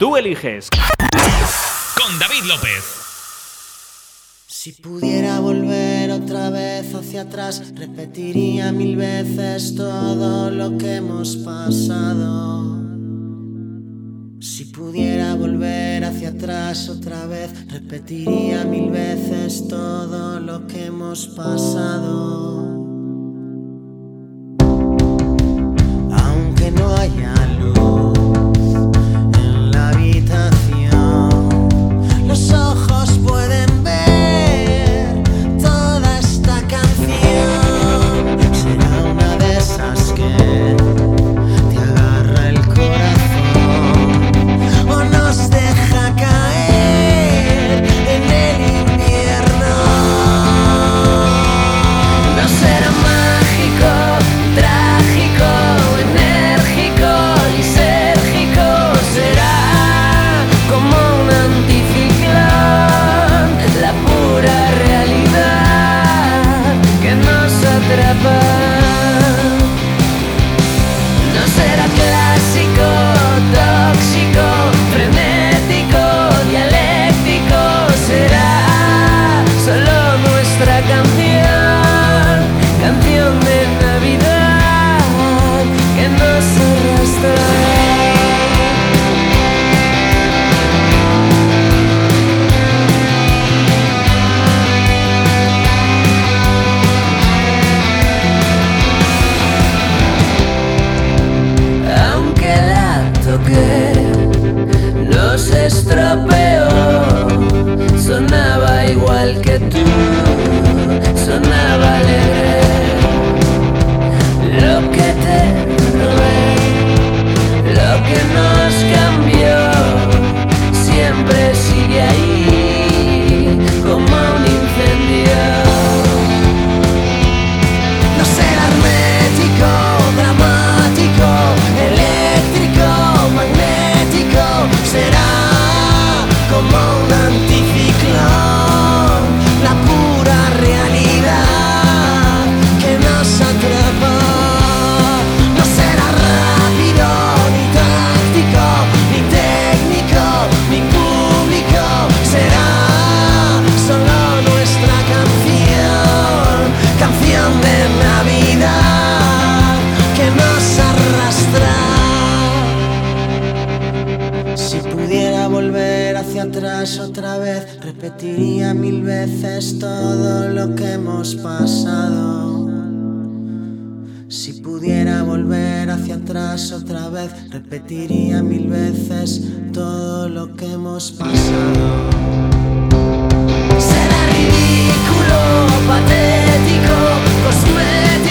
Tú eliges. Con David López. Si pudiera volver otra vez hacia atrás, repetiría mil veces todo lo que hemos pasado. Si pudiera volver hacia atrás otra vez, repetiría mil veces todo lo que hemos pasado. Hacia atrás otra vez, repetiría mil veces todo lo que hemos pasado. Si pudiera volver hacia atrás otra vez, repetiría mil veces todo lo que hemos pasado. Será ridículo, patético, cosmético,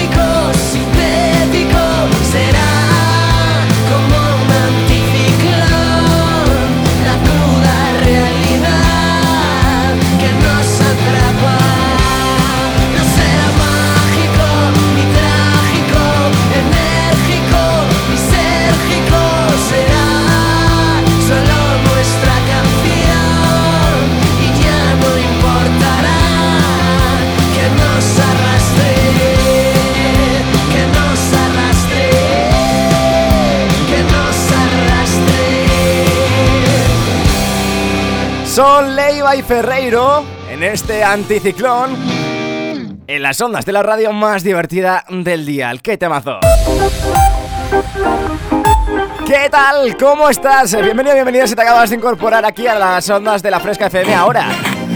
Son Leiva y Ferreiro en este anticiclón en las ondas de la radio más divertida del día. ¡Qué temazo! ¿Qué tal? ¿Cómo estás? Bienvenido, bienvenida si te acabas de incorporar aquí a las ondas de la Fresca FM ahora.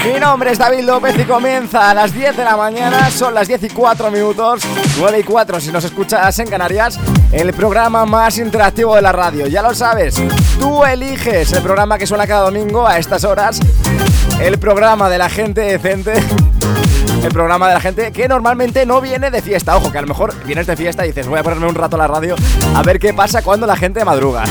Mi nombre es David López y comienza a las 10 de la mañana, son las 10 y 4 minutos, 9 y 4 si nos escuchas en Canarias, el programa más interactivo de la radio. Ya lo sabes, tú eliges el programa que suena cada domingo a estas horas, el programa de la gente decente el programa de la gente que normalmente no viene de fiesta. Ojo, que a lo mejor vienes de fiesta y dices, voy a ponerme un rato la radio a ver qué pasa cuando la gente madruga.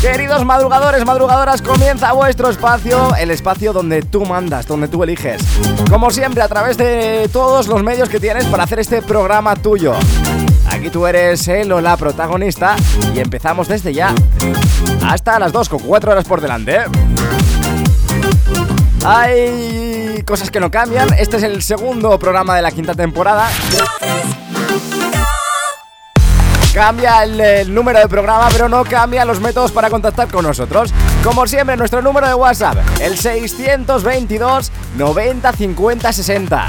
Queridos madrugadores, madrugadoras, comienza vuestro espacio, el espacio donde tú mandas, donde tú eliges. Como siempre, a través de todos los medios que tienes para hacer este programa tuyo. Aquí tú eres el o la protagonista y empezamos desde ya. Hasta las 2 con 4 horas por delante. ¿eh? Hay cosas que no cambian. Este es el segundo programa de la quinta temporada. Cambia el, número de programa, pero no cambia los métodos para contactar con nosotros. Como siempre, nuestro número de WhatsApp, el 622 90 50 60.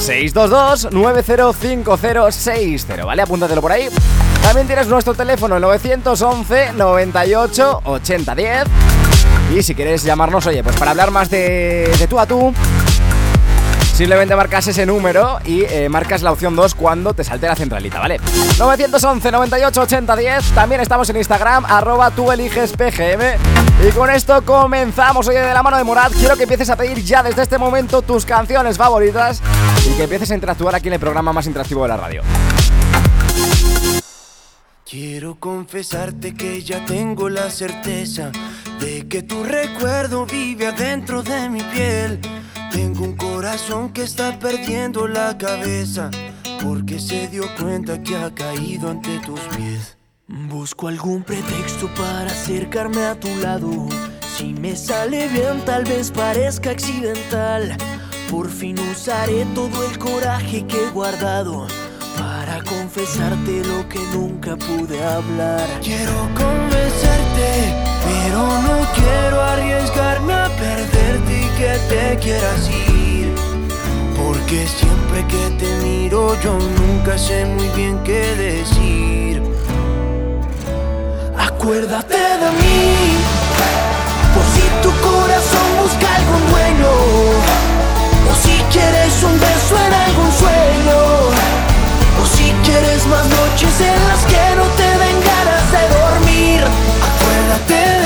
622 905060, ¿vale? Apúntatelo por ahí. También tienes nuestro teléfono, el 911 98 80 10. Y si quieres llamarnos, oye, pues para hablar más de, de tú a tú, Simplemente marcas ese número y eh, marcas la opción 2 cuando te salte la centralita, ¿vale? 911 98 80 10. También estamos en Instagram, arroba tú eliges PGM. Y con esto comenzamos. Oye, de la mano de Morad, quiero que empieces a pedir ya desde este momento tus canciones favoritas y que empieces a interactuar aquí en el programa más interactivo de la radio. Quiero confesarte que ya tengo la certeza de que tu recuerdo vive adentro de mi piel tengo un corazón que está perdiendo la cabeza porque se dio cuenta que ha caído ante tus pies. Busco algún pretexto para acercarme a tu lado. Si me sale bien, tal vez parezca accidental. Por fin usaré todo el coraje que he guardado para confesarte lo que nunca pude hablar. Quiero convencerte, pero no quiero arriesgarme a perderte y que te quieras ir. Porque siempre que te miro yo nunca sé muy bien qué decir. Acuérdate de mí, por si tu corazón busca algún dueño, o si quieres un beso en algún sueño. O si quieres más noches en las que no te den ganas de Acuérdate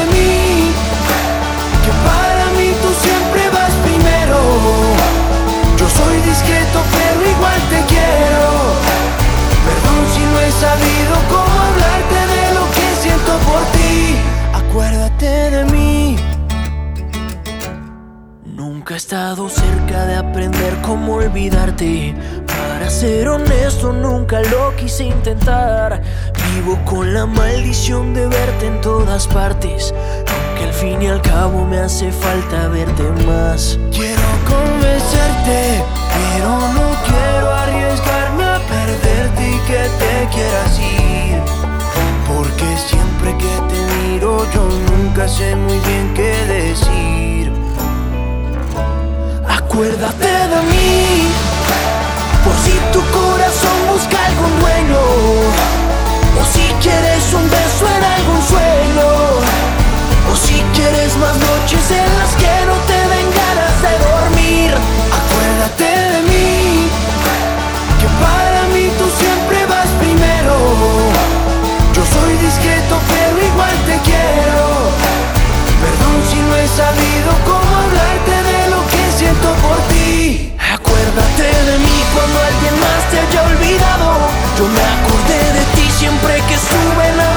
maldición de verte en todas partes. Aunque al fin y al cabo me hace falta verte más. Quiero convencerte, pero no quiero arriesgarme a perderte y que te quieras ir. Porque siempre que te miro, yo nunca sé muy bien qué decir. Acuérdate de mí por si tu corazón busca algún dueño O si quieres un beso en algún sueño O si quieres más noches en las que no te den ganas de dormir. Acuérdate de mí Que para mí tú siempre vas primero. Yo soy discreto pero igual te quiero. Perdón si no he sabido cómo hablarte de lo que siento por ti. Acuérdate de mí cuando alguien más te haya olvidado. Que estuve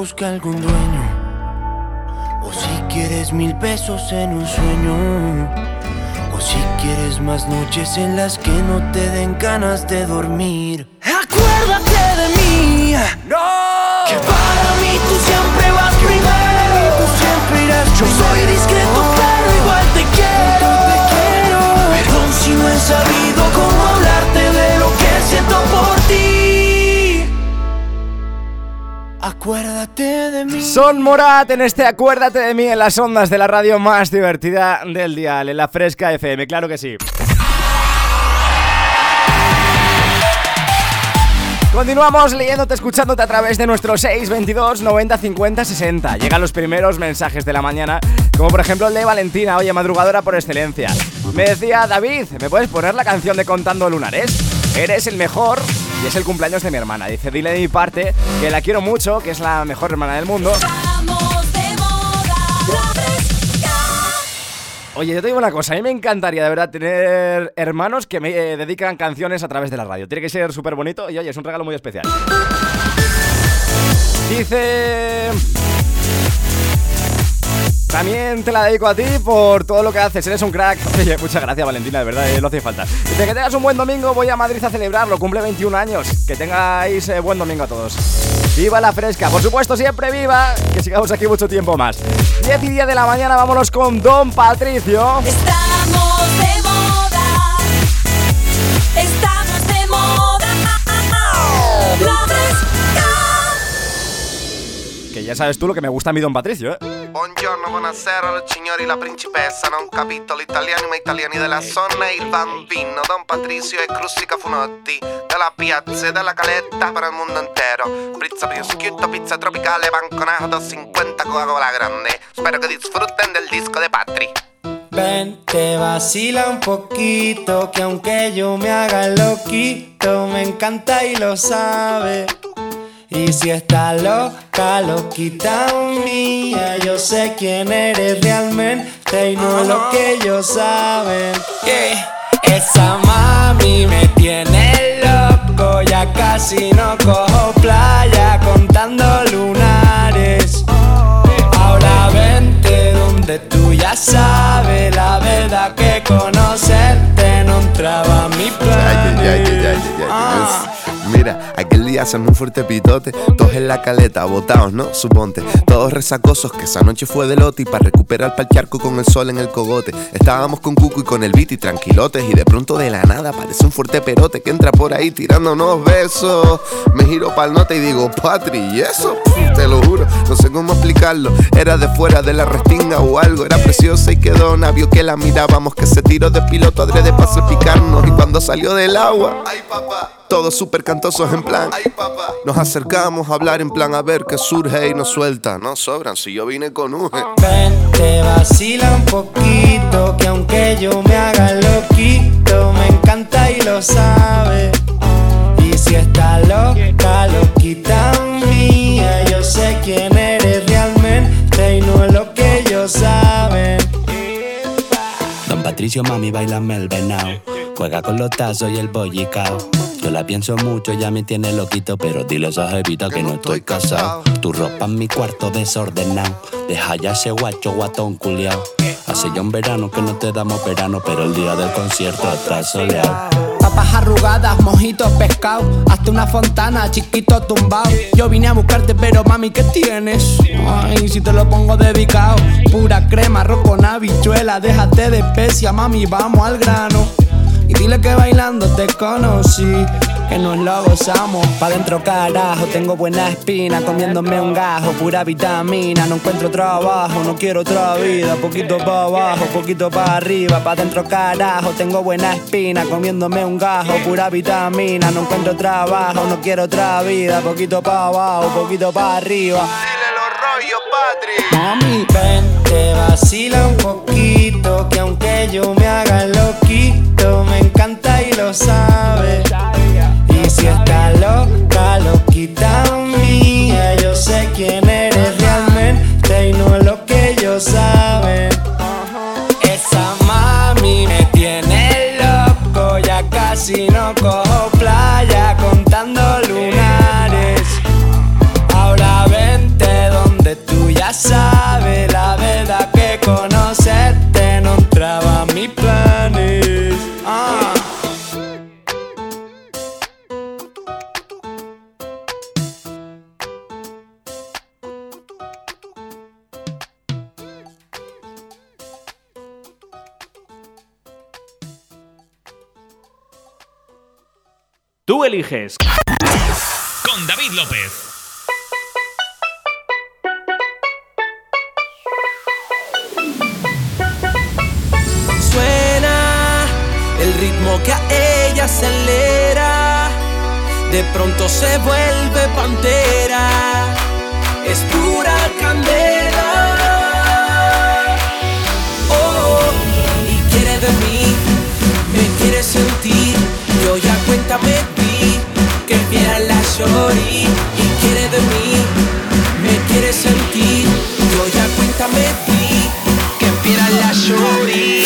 busca algún dueño. O si quieres mil pesos en un sueño. O si quieres más noches en las que no te den ganas de dormir. Acuérdate de mí. No. Que para mí tú siempre vas primero. Tú siempre irás Yo soy discreto, pero igual te quiero. Te quiero. Perdón si no he sabido cómo hablarte de lo que siento por Acuérdate de mí. Son Morat en este Acuérdate de mí en las ondas de la radio más divertida del dial, en la Fresca FM, claro que sí. Continuamos leyéndote, escuchándote a través de nuestro 622 90 50 60. Llegan los primeros mensajes de la mañana, como por ejemplo el de Valentina, oye, madrugadora por excelencia. Me decía, David, ¿me puedes poner la canción de Contando Lunares? Eres el mejor y es el cumpleaños de mi hermana. Dice, dile de mi parte que la quiero mucho, que es la mejor hermana del mundo. Oye, yo te digo una cosa, a mí me encantaría de verdad tener hermanos que me eh, dedican canciones a través de la radio. Tiene que ser súper bonito y oye, es un regalo muy especial. Dice... También te la dedico a ti por todo lo que haces, eres un crack. Oye, muchas gracias Valentina, de verdad, eh, no hace falta. Dice que tengas un buen domingo, voy a Madrid a celebrarlo, cumple 21 años. Que tengáis eh, buen domingo a todos. Viva la fresca, por supuesto, siempre viva, que sigamos aquí mucho tiempo más. 10 y 10 de la mañana, vámonos con Don Patricio. Estamos de moda. Estamos de moda. La fresca. Que ya sabes tú lo que me gusta a mí Don Patricio, ¿eh? Buongiorno, buonasera, la signori, la principessa, non capitolo italiani ma italiani della zona, il bambino, Don Patricio e Crustica Funotti, dalla piazza e dalla caletta per il mondo intero. Pizza prosciutto, pizza tropicale, banconato, 50 Coca-Cola grande. Spero che disfruten del disco de Patri. Ven, te vacila un poquito, que aunque yo me haga loquito, me encanta y lo sabe. Y si está loca, loquita mía, yo sé quién eres realmente y no lo que ellos saben. Yeah. Esa mami me tiene loco, ya casi no cojo playa contando lunares. Ahora vente donde tú ya sabes la verdad que conocerte no entraba a mi plan. Ah. Mira, día hacemos un fuerte pitote, todos en la caleta, botados, ¿no? Suponte, todos resacosos, que esa noche fue de lote y para recuperar pa'l charco con el sol en el cogote. Estábamos con Cuco y con el y tranquilotes y de pronto de la nada aparece un fuerte perote que entra por ahí tirándonos besos. Me giro pa'l nota y digo, Patri, ¿y eso? Te lo juro, no sé cómo explicarlo. Era de fuera de la restinga o algo, era preciosa y quedó vio que la mirábamos, que se tiró de piloto adrede para salpicarnos y cuando salió del agua, ay papá. Todos súper cantosos en plan. Ay, papá. Nos acercamos a hablar en plan a ver qué surge y nos suelta. No sobran si yo vine con un. Ven, te vacila un poquito, que aunque yo me haga loquito, me encanta y lo sabe. Y si está loca, loquita mía, yo sé quién eres realmente y no es lo que ellos saben. Don Patricio, mami, bailame el venao. Juega con los tazos y el bollicao. Yo la pienso mucho, ya me tiene loquito, pero dile a esa jevita que no estoy casado. Tu ropa en mi cuarto desordenado. Deja ya ese guacho guatón culiao. Hace ya un verano que no te damos verano, pero el día del concierto está soleado. Papas arrugadas, mojitos, pescado. Hasta una fontana, chiquito tumbado. Yo vine a buscarte, pero mami, ¿qué tienes? Ay, si te lo pongo dedicado. Pura crema, arroz con habichuela. Déjate de especia, mami, vamos al grano. Y dile que bailando te conocí, que nos lo gozamos. Pa' dentro carajo, tengo buena espina, comiéndome un gajo, pura vitamina. No encuentro trabajo, no quiero otra vida. Poquito pa' abajo, poquito pa' arriba. Pa' dentro carajo, tengo buena espina, comiéndome un gajo, pura vitamina. No encuentro trabajo, no quiero otra vida. Poquito pa' abajo, poquito pa' arriba. Dile los rollos, Patri. Mami, Ven, te vacila un poquito, que aunque yo me haga loquito, encanta y lo sabe. Y si está loca, loquita mía, yo sé quién eres eliges. Con David López. Suena el ritmo que a ella acelera. De pronto se vuelve pantera. Es pura candela. Shorty. Y quiere de mí, me quiere sentir. Yo ya cuéntame vi que viera la shorty.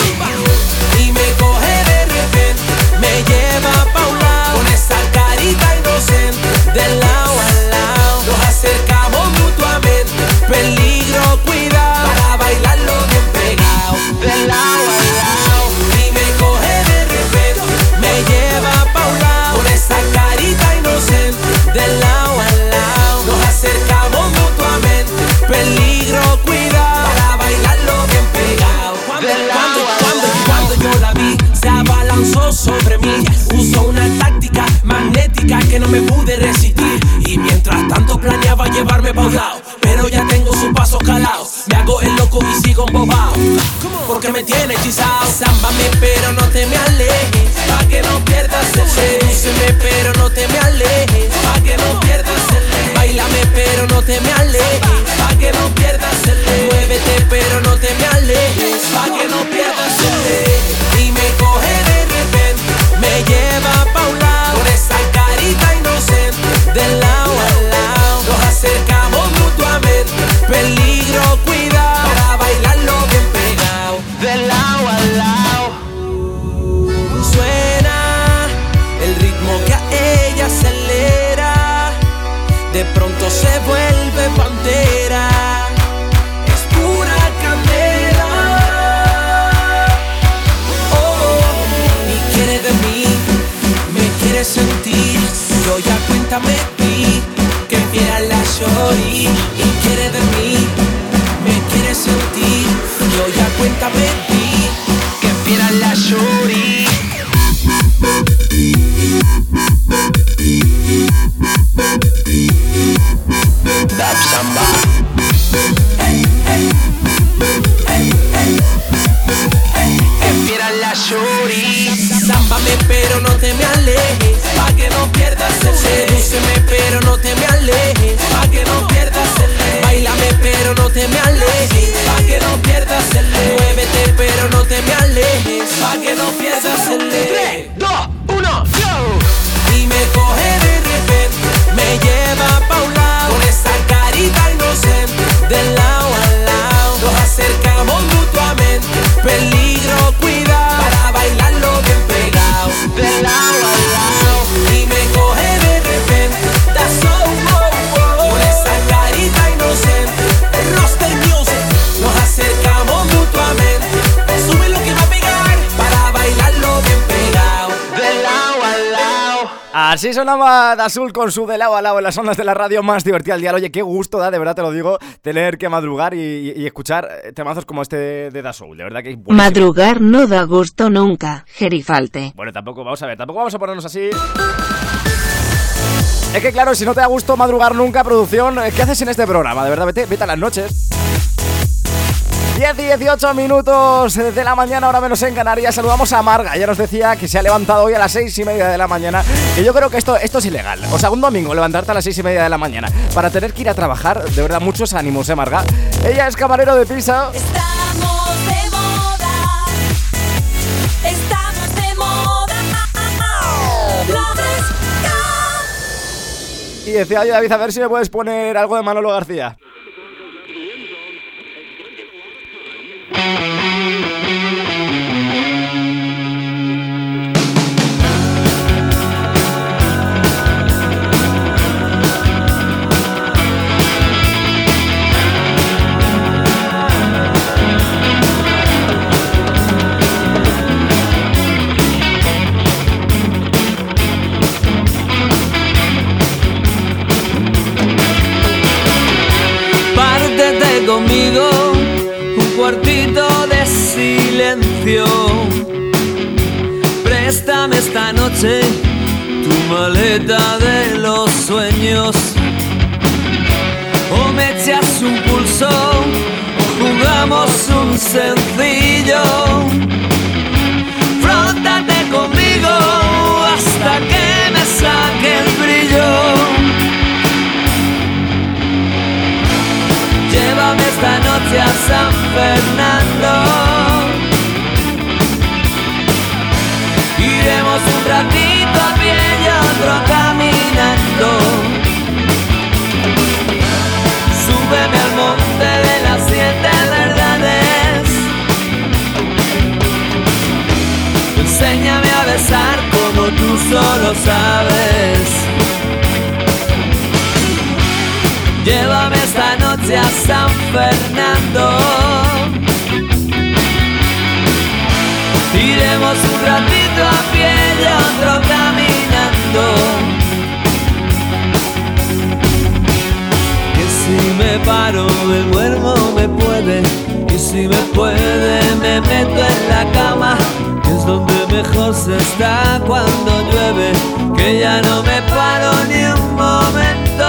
Me pude resistir. Y mientras tanto planeaba llevarme pa' un lado, pero ya tengo su paso calado. Me hago el loco y sigo embobado. Porque me tiene hechizado. Sámbame, pero no te me alejes. Pa' que no pierdas el Sedúceme, pero no te me alejes. Pa' que no pierdas el Bailame, pero no te me alejes. Pa' que no pierdas el Muévete, pero no te me alejes. Pa' que no pierdas el Y me coge de repente, me lleva pa' un lado. Con esa carita inocente, Así sonaba Azul con su de lado a lado en las ondas de la radio más divertida del día. Oye, qué gusto da, de verdad te lo digo, tener que madrugar y, escuchar eh, temazos como este de Da Soul. De verdad que es. Madrugar no da gusto nunca, Gerifalte. Bueno, tampoco, vamos a ver, tampoco vamos a ponernos así. Es que claro, si no te da gusto madrugar nunca, producción, ¿qué haces en este programa? De verdad, vete, vete a las noches. 10 y 18 minutos de la mañana, ahora menos en Canarias. Saludamos a Marga. Ya nos decía que se ha levantado hoy a las 6 y media de la mañana. Y yo creo que esto, esto es ilegal. O sea, un domingo levantarte a las 6 y media de la mañana para tener que ir a trabajar. De verdad, muchos ánimos, ¿eh, Marga? Ella es camarero de pizza. Estamos de moda. Estamos de moda. Y decía, oye, David, a ver si me puedes poner algo de Manolo García. Noche tu maleta de los sueños. O me echas un pulso o jugamos un sencillo. Frótate conmigo hasta que me saque el brillo. Llévame esta noche a San Fernando. Pie y otro caminando. Súbeme al monte de las siete verdades. Enséñame a besar como tú solo sabes. Llévame esta noche a San Fernando. Iremos un ratito a pie y otro que si me paro, me muermo, me puede. Y si me puede, me meto en la cama. Que es donde mejor se está cuando llueve. Que ya no me paro ni un momento.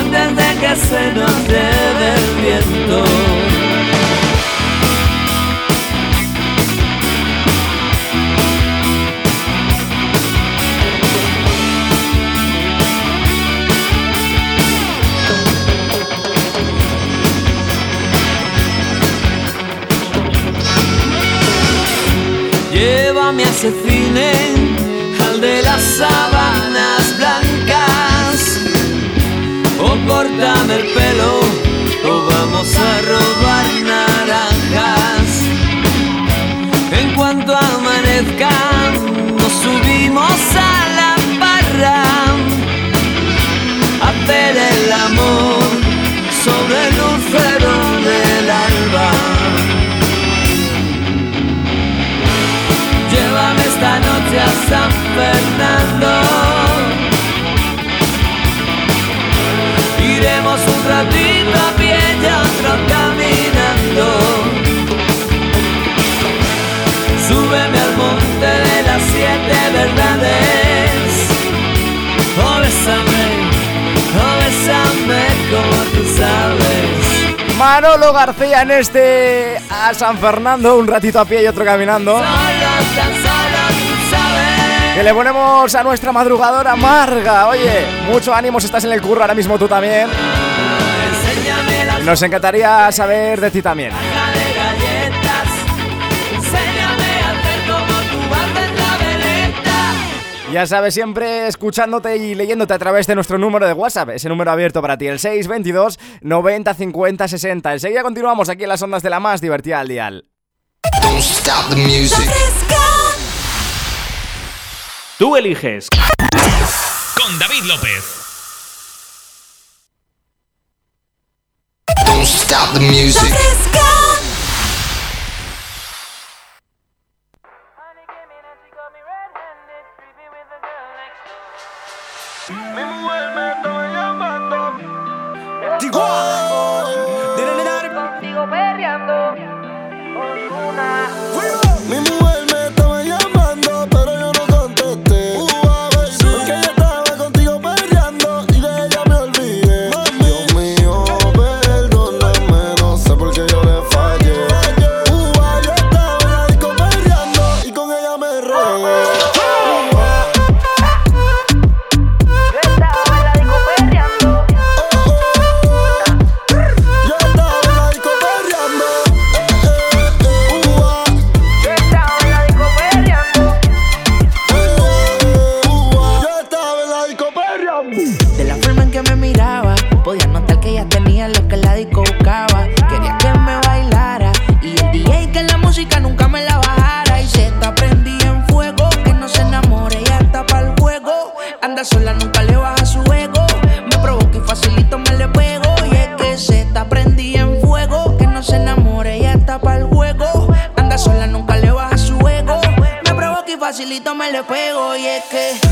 Antes de que se nos lleve el viento. Llévame a San Fernando. Iremos un ratito a pie y otro caminando. Súbeme al monte de las siete verdades. Oh, bésame, oh, bésame como tú sabes. Manolo García en este a San Fernando, un ratito a pie y otro caminando. Solo, tan. Que le ponemos a nuestra madrugadora Marga. Oye, mucho ánimo si estás en el curro ahora mismo tú también. Enséñame la Nos encantaría saber de ti también. Ya sabes, siempre escuchándote y leyéndote a través de nuestro número de WhatsApp, ese número abierto para ti, el 622 90 50 60. Enseguida continuamos aquí en las ondas de la más divertida al dial. Don't stop the music. Tú eliges. Con David López. Don't stop the music. De la forma en que me miraba, podía notar que ella tenía lo que la disco buscaba. Quería que me bailara y el DJ que la música nunca me la bajara. Y se prendida en fuego, que no se enamore, ella está para el juego. Anda sola, nunca le baja su ego. Me provoca y facilito me le pego. Y es que se está prendida en fuego, que no se enamore, ella está para el juego. Anda sola, nunca le baja su ego. Me provoca y facilito me le pego. Y es que.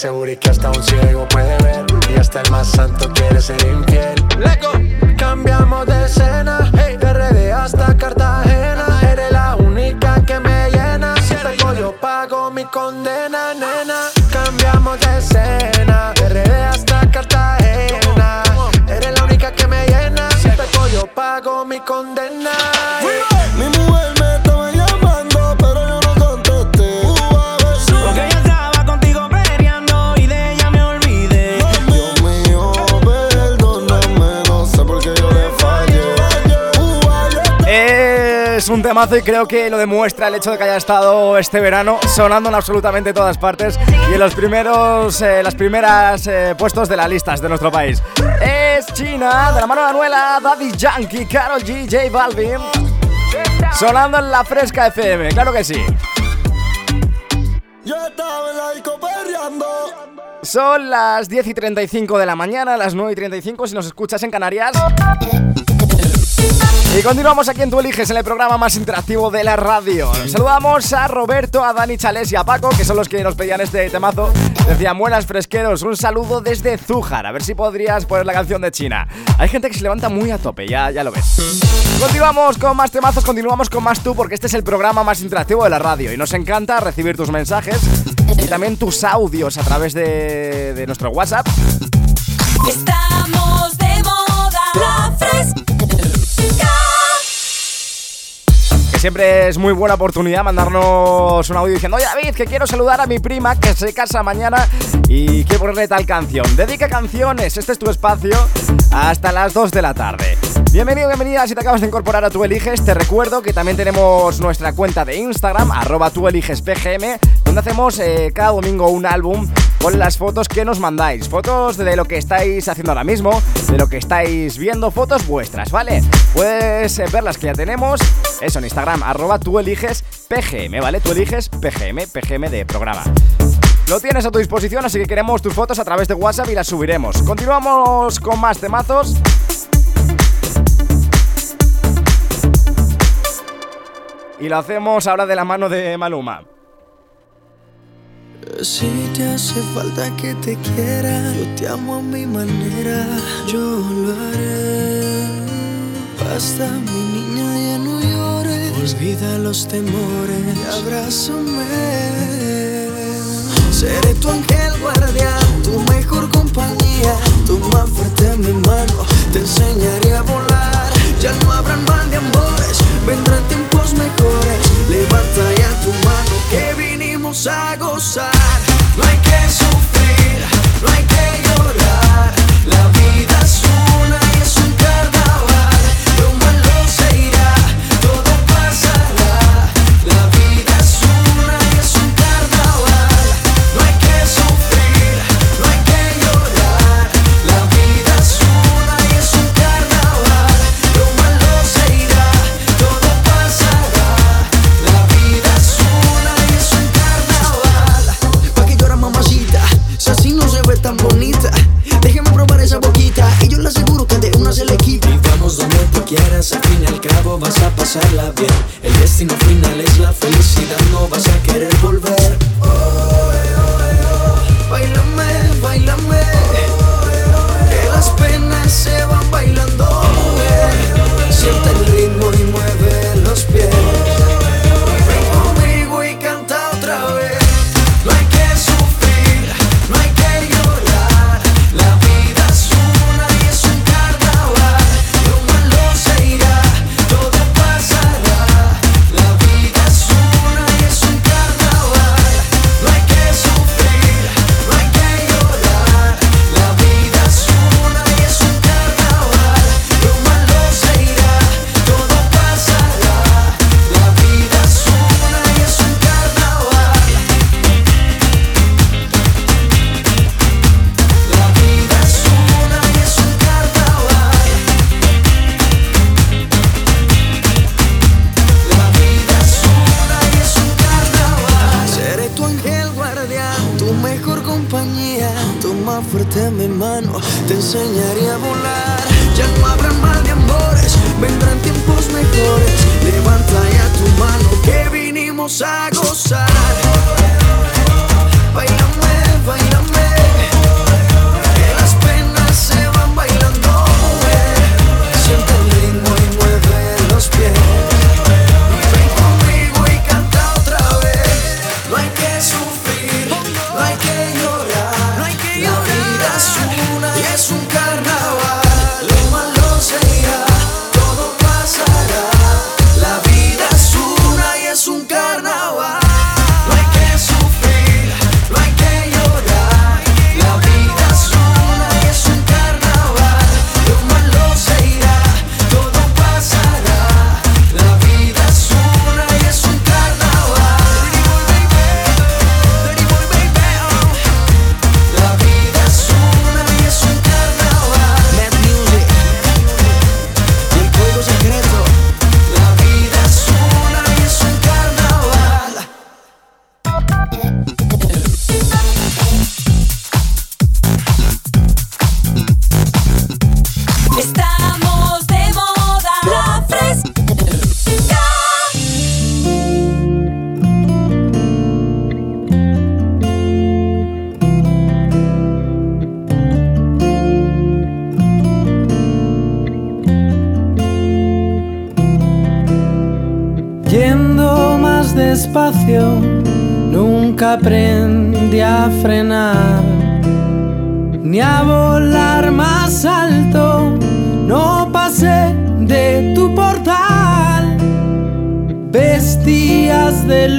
Seguro que hasta un ciego puede ver y hasta el más santo quiere ser infiel. Temazo y creo que lo demuestra el hecho de que haya estado este verano sonando en absolutamente todas partes y en los primeros, eh, las primeras eh, puestos de las listas de nuestro país. Es China, de la mano de Anuela, Daddy Yankee, Karol G, J Balvin, sonando en la fresca FM, claro que sí. Son las 10 y 35 de la mañana, las 9 y 35 si nos escuchas en Canarias. Y continuamos aquí en Tú Eliges, en el programa más interactivo de la radio. Saludamos a Roberto, a Dani Chales y a Paco, que son los que nos pedían este temazo. Decían, buenas fresqueros, un saludo desde Zújar. A ver si podrías poner la canción de China. Hay gente que se levanta muy a tope, ya, ya lo ves. Continuamos con más temazos, continuamos con más tú, porque este es el programa más interactivo de la radio. Y nos encanta recibir tus mensajes y también tus audios a través de, de nuestro WhatsApp. Estamos siempre es muy buena oportunidad mandarnos un audio diciendo Oye David, que quiero saludar a mi prima que se casa mañana y quiero ponerle tal canción. Dedica canciones, este es tu espacio hasta las 2 de la tarde Bienvenido, bienvenida, si te acabas de incorporar a Tu Eliges Te recuerdo que también tenemos nuestra cuenta de Instagram, arroba Tu Eliges PGM Donde hacemos eh, cada domingo un álbum con las fotos que nos mandáis. Fotos de lo que estáis haciendo ahora mismo, de lo que estáis viendo, fotos vuestras, ¿vale? Puedes eh, ver las que ya tenemos, eso en Instagram, arroba tú eliges PGM, ¿vale? Tú eliges PGM, PGM de programa. Lo tienes a tu disposición, así que queremos tus fotos a través de WhatsApp y las subiremos. Continuamos con más temazos. Y lo hacemos ahora de la mano de Maluma. Si te hace falta que te quiera, yo te amo a mi manera, yo lo haré. Basta, mi niña, ya no llores. Olvida los temores abrázame. Seré tu ángel guardián, tu mejor compañía. Tu más fuerte mi mano, te enseñaré a volar. Ya no habrán mal de amores, vendrán tiempos mejores. Levanta ya tu mano que vinimos a gozar. No hay que sufrir, no hay que llorar. La vida es una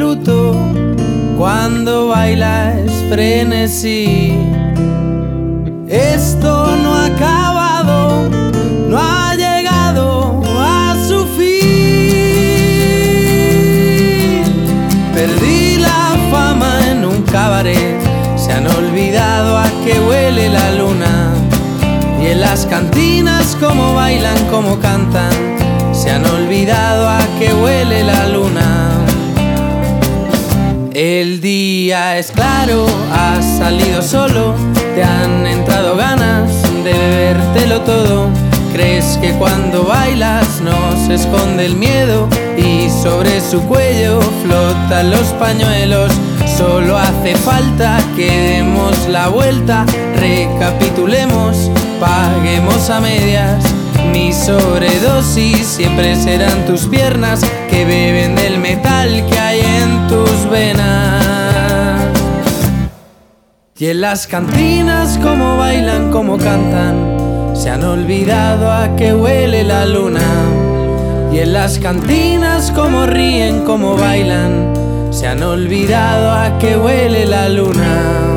luto cuando bailas frenesí. Esto no ha acabado, no ha llegado a su fin. Perdí la fama en un cabaret, se han olvidado a qué huele la luna. Y en las cantinas como bailan, como cantan, se han olvidado a qué huele la luna. El día es claro, has salido solo, te han entrado ganas de bebértelo todo. Crees que cuando bailas no se esconde el miedo y sobre su cuello flotan los pañuelos. Solo hace falta que demos la vuelta, recapitulemos, paguemos a medias. Mi sobredosis siempre serán tus piernas que beben del metal que hay en tus venas. Y en las cantinas como bailan, como cantan, se han olvidado a qué huele la luna. Y en las cantinas como ríen, como bailan, se han olvidado a qué huele la luna.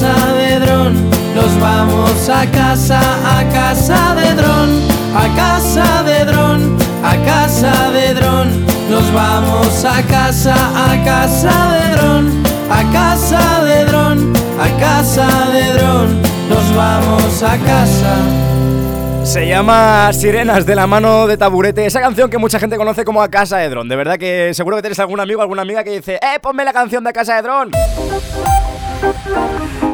De dron. Nos vamos a casa, a casa de dron, a casa de dron, a casa de dron. Nos vamos a casa, a casa de dron, a casa de dron, a casa de dron. Nos vamos a casa. Se llama Sirenas de la mano de taburete. Esa canción que mucha gente conoce como A Casa de Dron. De verdad que seguro que tienes algún amigo, alguna amiga que dice, ¡eh, ponme la canción de A Casa de Dron!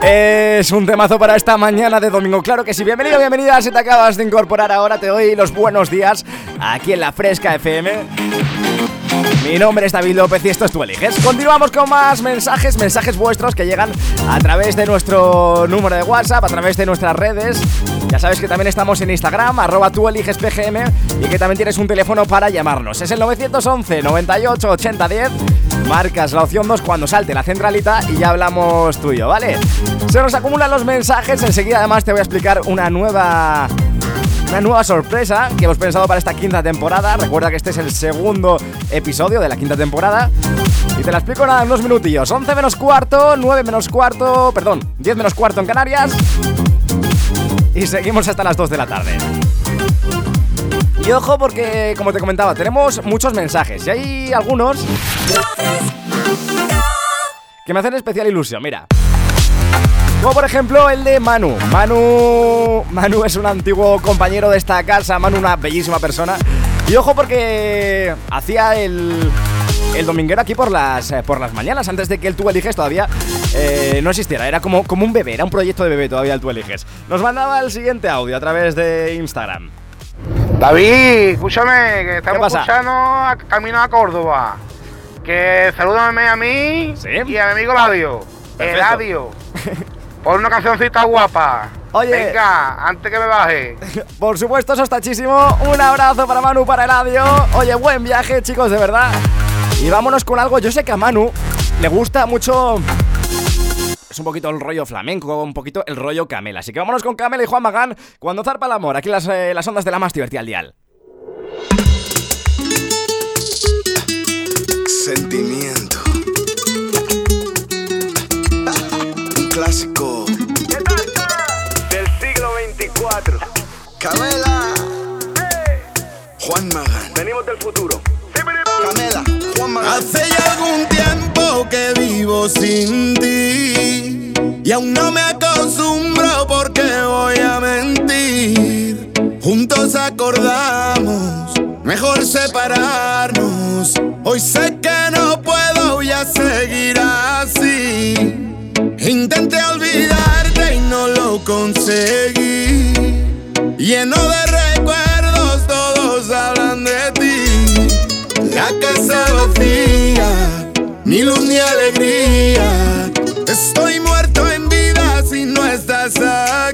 Es un temazo para esta mañana de domingo. Claro que sí. Bienvenido, bienvenida. Si te acabas de incorporar ahora, te doy los buenos días aquí en la Fresca FM. Mi nombre es David López y esto es Tú Eliges. Continuamos con más mensajes, mensajes vuestros que llegan a través de nuestro número de WhatsApp, a través de nuestras redes. Ya sabes que también estamos en Instagram, arroba tú eliges PGM y que también tienes un teléfono para llamarnos. Es el 911 98 80 10. Marcas la opción 2 cuando salte la centralita y ya hablamos tú y yo, ¿vale? Se nos acumulan los mensajes, enseguida además te voy a explicar una nueva una nueva sorpresa que hemos pensado para esta quinta temporada. Recuerda que este es el segundo episodio de la quinta temporada. Y te la explico nada en unos minutillos. 11 menos cuarto, 9 menos cuarto, perdón, 10 menos cuarto en Canarias. Y seguimos hasta las 2 de la tarde. Y ojo porque, como te comentaba, tenemos muchos mensajes. Y hay algunos que me hacen especial ilusión. Mira. Como por ejemplo el de Manu. Manu. Manu es un antiguo compañero de esta casa. Manu, una bellísima persona. Y ojo porque hacía el. El dominguero aquí por las, eh, por las mañanas, antes de que el tú eliges todavía eh, no existiera. Era como, como un bebé, era un proyecto de bebé todavía el tú eliges. Nos mandaba el siguiente audio a través de Instagram. David, escúchame, que estamos escuchando a- camino a Córdoba. Que salúdame a mí y a mi amigo Eladio. Perfecto. Eladio. Por una cancioncita guapa. Oye. Venga, antes que me baje. Por supuesto, eso está chísimo. Un abrazo para Manu, para Eladio. Oye, buen viaje, chicos, de verdad. Y vámonos con algo. Yo sé que a Manu le gusta mucho. Es un poquito el rollo flamenco, un poquito el rollo Camela. Así que vámonos con Camela y Juan Magán cuando zarpa el amor. Aquí las, eh, las ondas de la más divertida al dial. Sentimiento. Un clásico. Camela. Juan Magán. Venimos del futuro. Camela. Juan Magán. Hace ya algún tiempo que vivo sin ti. Y aún no me acostumbro porque voy a mentir. Juntos acordamos, mejor separarnos. Hoy sé que no puedo ya seguir así. Intenté olvidarte y no lo conseguí. Lleno de recuerdos, todos hablan de ti. La casa vacía, ni luz ni alegría. Estoy muerto en vida si no estás aquí.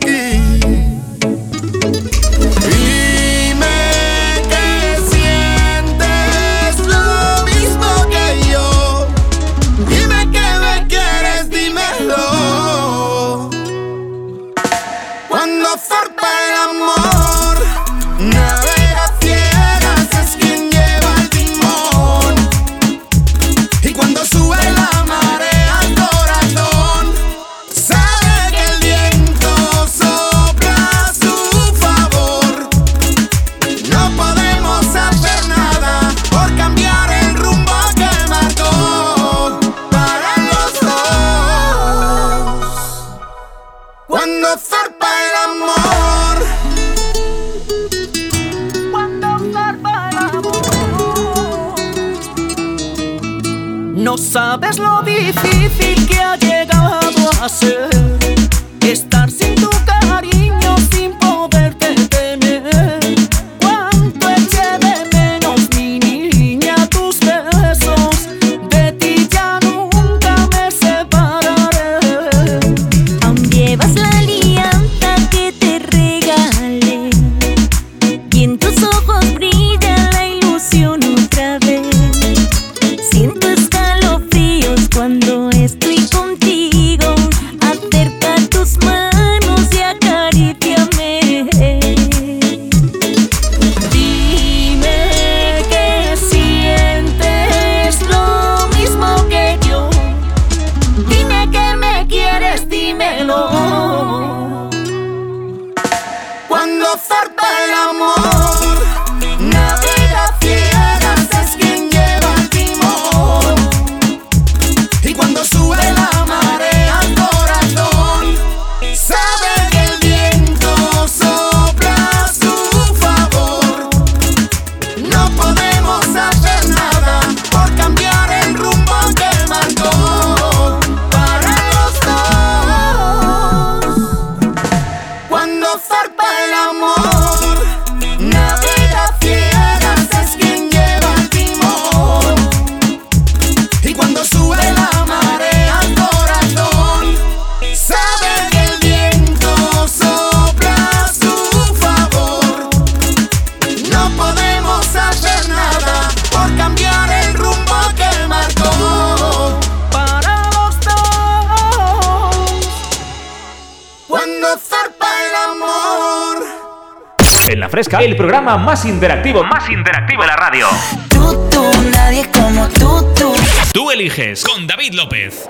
En La Fresca, el programa más interactivo, más interactivo de la radio. Tú, tú, nadie como tú, tú. Tú eliges con David López.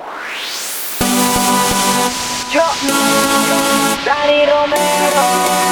Yo, Dani Romero.